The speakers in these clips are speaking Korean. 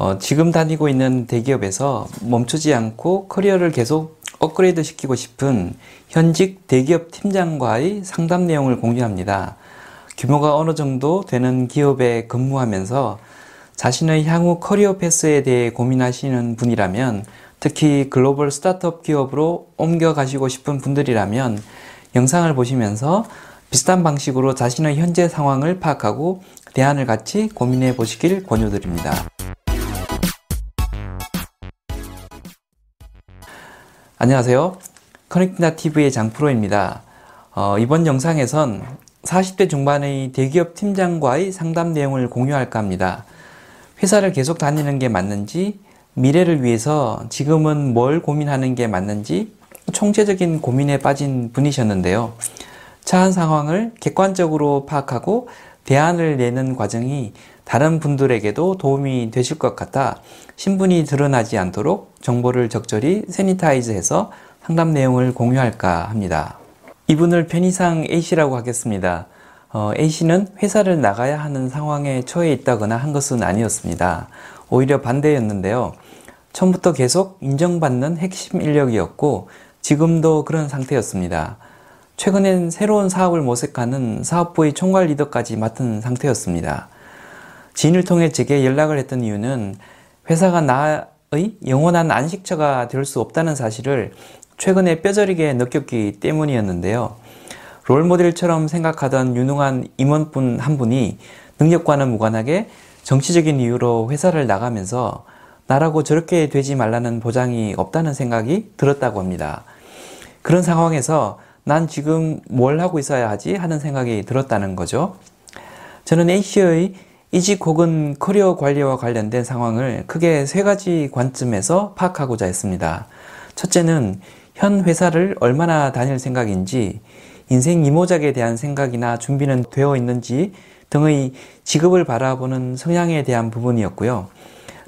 어, 지금 다니고 있는 대기업에서 멈추지 않고 커리어를 계속 업그레이드 시키고 싶은 현직 대기업 팀장과의 상담 내용을 공유합니다. 규모가 어느 정도 되는 기업에 근무하면서 자신의 향후 career path에 대해 고민하시는 분이라면 특히 글로벌 스타트업 기업으로 옮겨가시고 싶은 분들이라면 영상을 보시면서 비슷한 방식으로 자신의 현재 상황을 파악하고 대안을 같이 고민해 보시길 권유드립니다. 안녕하세요. 커넥티나 TV의 장프로입니다. 어, 이번 영상에선 40대 중반의 대기업 팀장과의 상담 내용을 공유할까 합니다. 회사를 계속 다니는 게 맞는지, 미래를 위해서 지금은 뭘 고민하는 게 맞는지 총체적인 고민에 빠진 분이셨는데요. 처한 상황을 객관적으로 파악하고 대안을 내는 과정이 다른 분들에게도 도움이 되실 것 같아 신분이 드러나지 않도록 정보를 적절히 세니타이즈해서 상담 내용을 공유할까 합니다. 이분을 편의상 A씨라고 하겠습니다. 어, A씨는 회사를 나가야 하는 상황에 처해 있다거나 한 것은 아니었습니다. 오히려 반대였는데요. 처음부터 계속 인정받는 핵심 인력이었고 지금도 그런 상태였습니다. 최근엔 새로운 사업을 모색하는 사업부의 총괄 리더까지 맡은 상태였습니다. 지인을 통해 제게 연락을 했던 이유는 회사가 나의 영원한 안식처가 될 수 없다는 사실을 최근에 뼈저리게 느꼈기 때문이었는데요. 롤모델처럼 생각하던 유능한 임원분 한 분이 능력과는 무관하게 정치적인 이유로 회사를 나가면서 나라고 저렇게 되지 말라는 보장이 없다는 생각이 들었다고 합니다. 그런 상황에서 난 지금 뭘 하고 있어야 하지 하는 생각이 들었다는 거죠. 저는 A씨의 이직 혹은 커리어 관리와 관련된 상황을 크게 세 가지 관점에서 파악하고자 했습니다. 첫째는 현 회사를 얼마나 다닐 생각인지, 인생 이모작에 대한 생각이나 준비는 되어 있는지 등의 직업을 바라보는 성향에 대한 부분이었고요.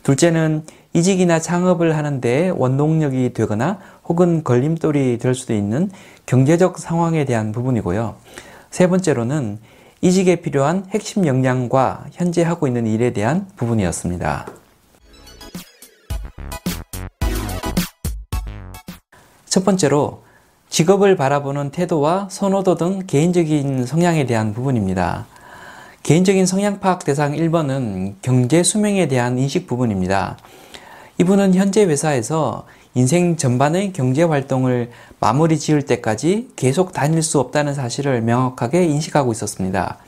둘째는 이직이나 창업을 하는데 원동력이 되거나 혹은 걸림돌이 될 수도 있는 경제적 상황에 대한 부분이고요. 세 번째로는 이직에 필요한 핵심 역량과 현재 하고 있는 일에 대한 부분이었습니다. 첫 번째로 직업을 바라보는 태도와 선호도 등 개인적인 성향에 대한 부분입니다. 개인적인 성향 파악 대상 1번은 경제 수명에 대한 인식 부분입니다. 이분은 현재 회사에서 인생 전반의 경제 활동을 마무리 지을 때까지 계속 다닐 수 없다는 사실을 명확하게 인식하고 있었습니다.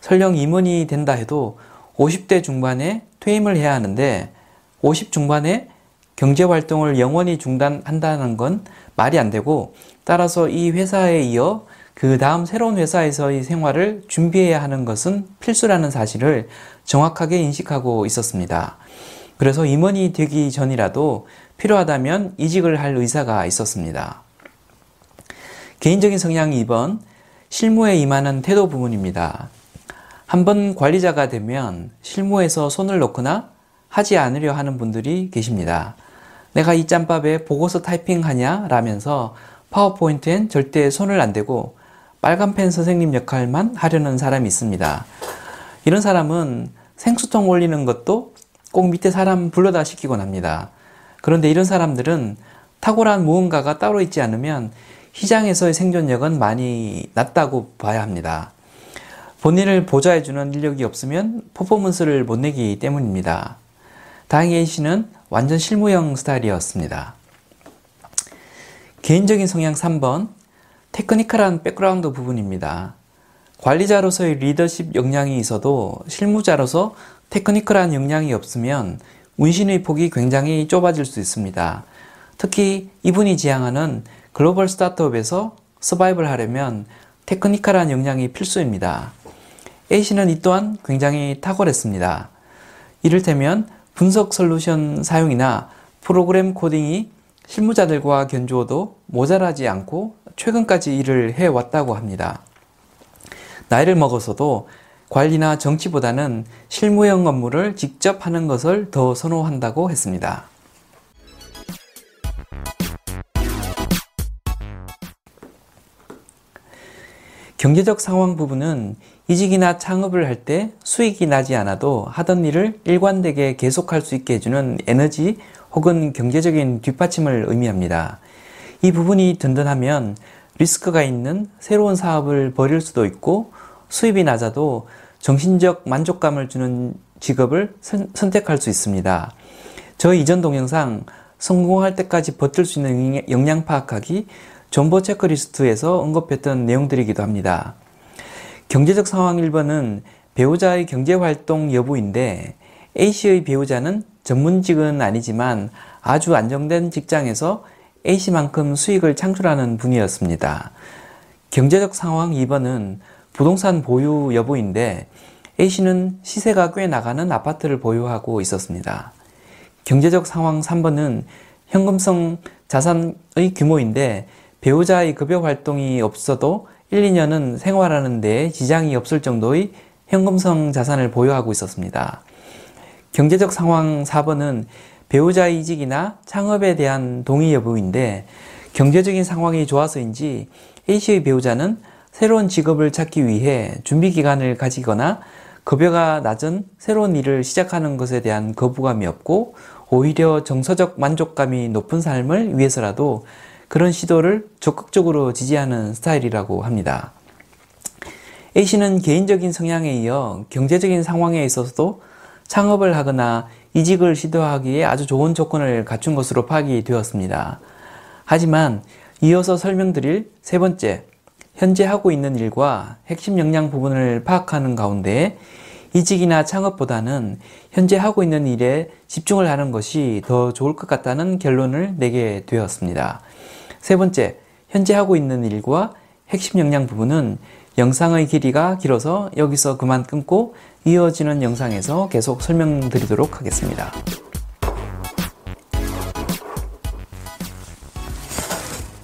설령 임원이 된다 해도 50대 중반에 퇴임을 해야 하는데 50 중반에 경제 활동을 영원히 중단한다는 건 말이 안 되고 따라서 이 회사에 이어 그 다음 새로운 회사에서의 생활을 준비해야 하는 것은 필수라는 사실을 정확하게 인식하고 있었습니다. 그래서 임원이 되기 전이라도 필요하다면 이직을 할 의사가 있었습니다. 개인적인 성향 2번, 실무에 임하는 태도 부분입니다. 한번 관리자가 되면 실무에서 손을 놓거나 하지 않으려 하는 분들이 계십니다. 내가 이 짬밥에 보고서 타이핑하냐? 라면서 파워포인트엔 절대 손을 안 대고 빨간 펜 선생님 역할만 하려는 사람이 있습니다. 이런 사람은 생수통 올리는 것도 꼭 밑에 사람 불러다 시키곤 합니다. 그런데 이런 사람들은 탁월한 무언가가 따로 있지 않으면 시장에서의 생존력은 많이 낮다고 봐야 합니다. 본인을 보좌해주는 인력이 없으면 퍼포먼스를 못 내기 때문입니다. 다행히 A씨는 완전 실무형 스타일이었습니다. 개인적인 성향 3번, technical한 백그라운드 부분입니다. 관리자로서의 리더십 역량이 있어도 실무자로서 technical한 역량이 없으면 운신의 폭이 굉장히 좁아질 수 있습니다. 특히 이분이 지향하는 글로벌 스타트업에서 서바이벌 하려면 technical한 역량이 필수입니다. A씨는 이 또한 굉장히 탁월했습니다. 이를테면 분석 솔루션 사용이나 프로그램 코딩이 실무자들과 견주어도 모자라지 않고 최근까지 일을 해왔다고 합니다. 나이를 먹어서도 관리나 정치보다는 실무형 업무를 직접 하는 것을 더 선호한다고 했습니다. 경제적 상황 부분은 이직이나 창업을 할 때 수익이 나지 않아도 하던 일을 일관되게 계속할 수 있게 해주는 에너지 혹은 경제적인 뒷받침을 의미합니다. 이 부분이 든든하면 리스크가 있는 새로운 사업을 벌일 수도 있고 수입이 낮아도 정신적 만족감을 주는 직업을 선, 택할 수 있습니다. 저 이전 동영상 성공할 때까지 버틸 수 있는 역량 파악하기 정보 체크리스트에서 언급했던 내용들이기도 합니다. 경제적 상황 1번은 배우자의 경제활동 여부인데 A씨의 배우자는 전문직은 아니지만 아주 안정된 직장에서 A씨만큼 수익을 창출하는 분이었습니다. 경제적 상황 2번은 부동산 보유 여부인데 A씨는 시세가 꽤 나가는 아파트를 보유하고 있었습니다. 경제적 상황 3번은 현금성 자산의 규모인데 배우자의 급여 활동이 없어도 1, 2년은 생활하는 데 지장이 없을 정도의 현금성 자산을 보유하고 있었습니다. 경제적 상황 4번은 배우자 이직이나 창업에 대한 동의 여부인데 경제적인 상황이 좋아서인지 A씨의 배우자는 새로운 직업을 찾기 위해 준비 기간을 가지거나 급여가 낮은 새로운 일을 시작하는 것에 대한 거부감이 없고 오히려 정서적 만족감이 높은 삶을 위해서라도 그런 시도를 적극적으로 지지하는 스타일이라고 합니다. A씨는 개인적인 성향에 이어 경제적인 상황에 있어서도 창업을 하거나 이직을 시도하기에 아주 좋은 조건을 갖춘 것으로 파악이 되었습니다. 하지만 이어서 설명드릴 세 번째, 현재 하고 있는 일과 핵심 역량 부분을 파악하는 가운데 이직이나 창업보다는 현재 하고 있는 일에 집중을 하는 것이 더 좋을 것 같다는 결론을 내게 되었습니다. 세 번째, 현재 하고 있는 일과 핵심 역량 부분은 영상의 길이가 길어서 여기서 그만 끊고 이어지는 영상에서 계속 설명드리도록 하겠습니다.